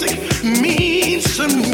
music means to me.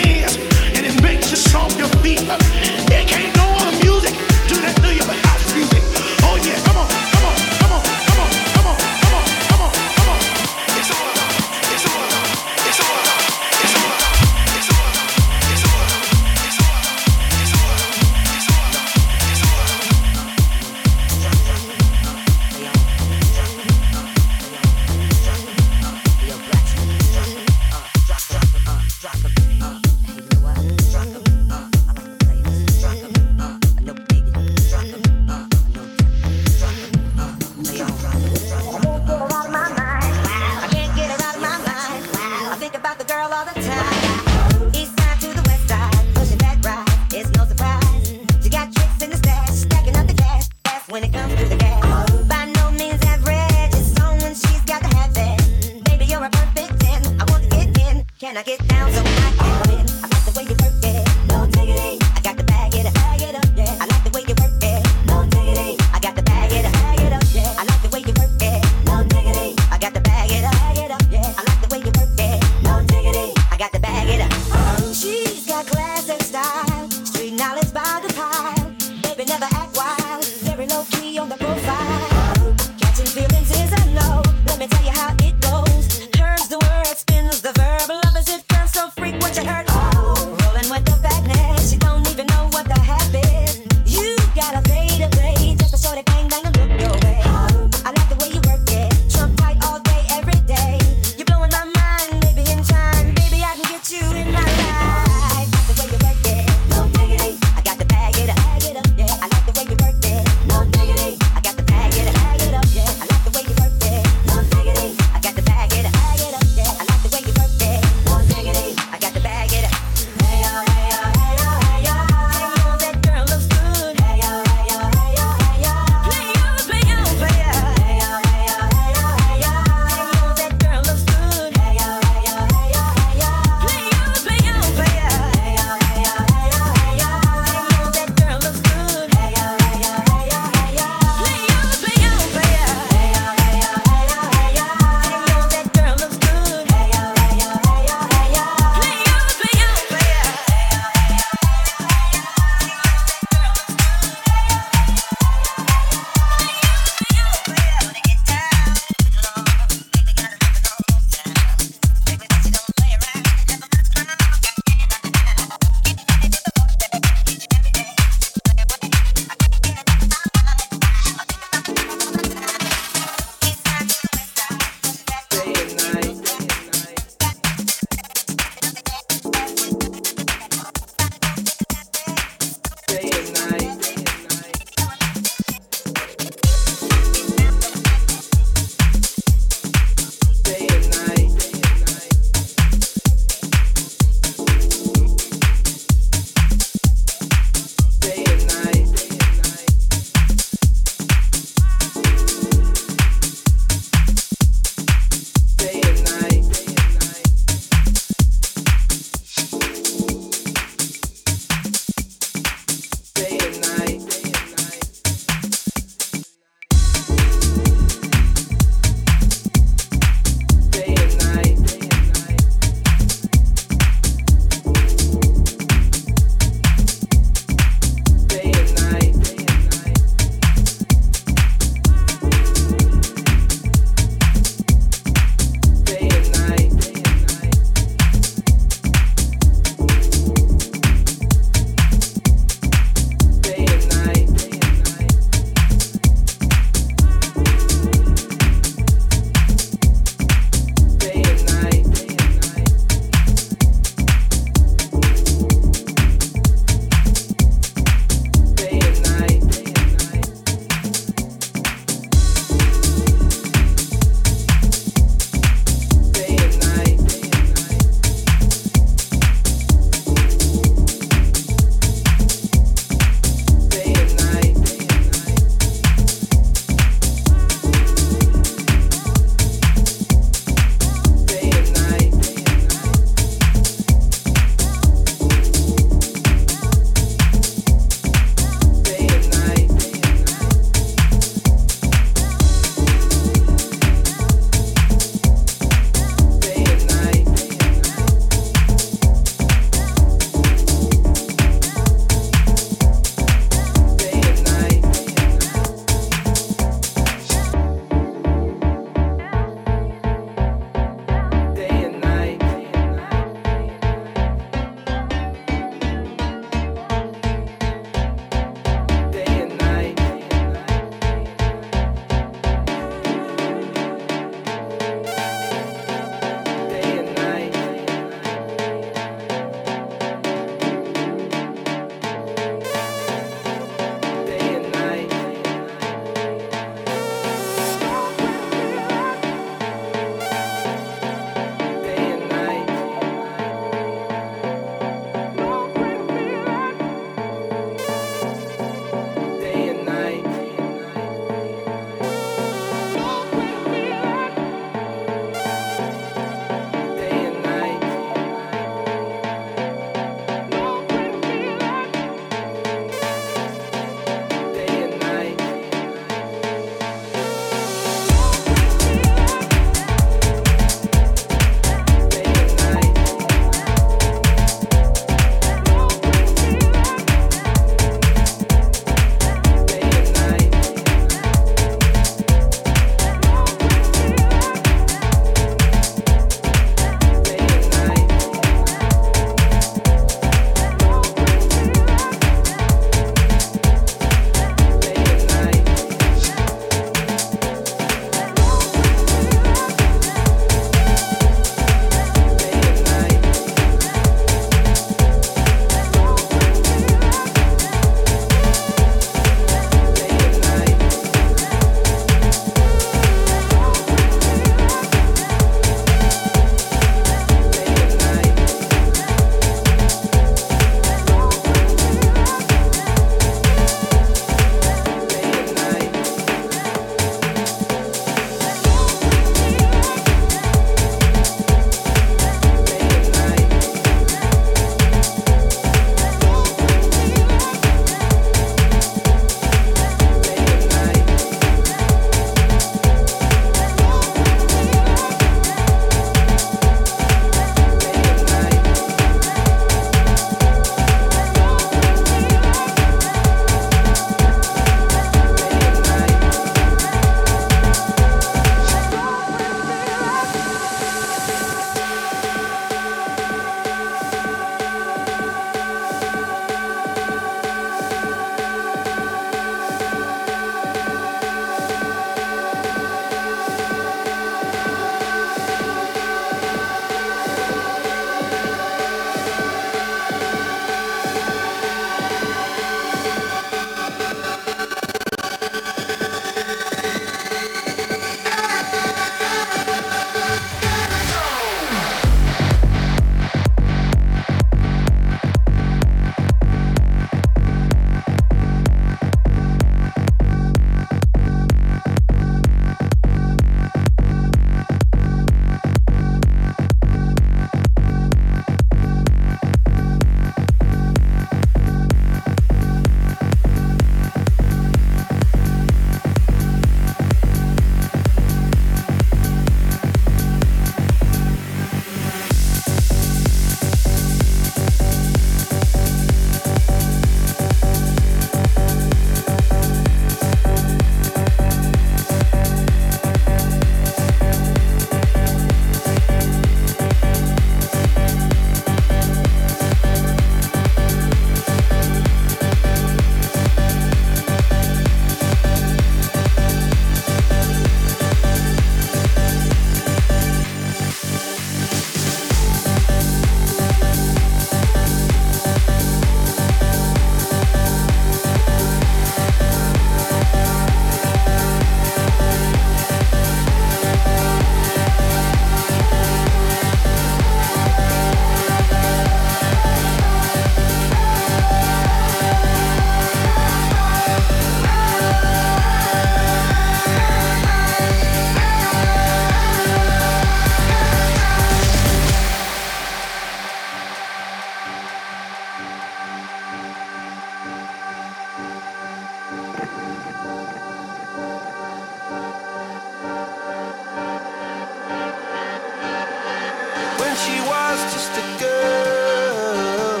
She was just a girl,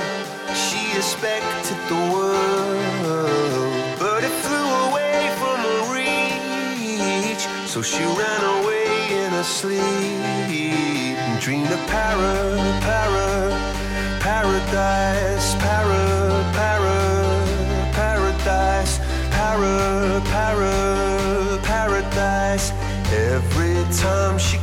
she expected the world. But it flew away from her reach, so she ran away in her sleep and dreamed of para, para, paradise, para, para, paradise, para, para, paradise. Every time she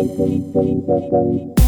simple, simple.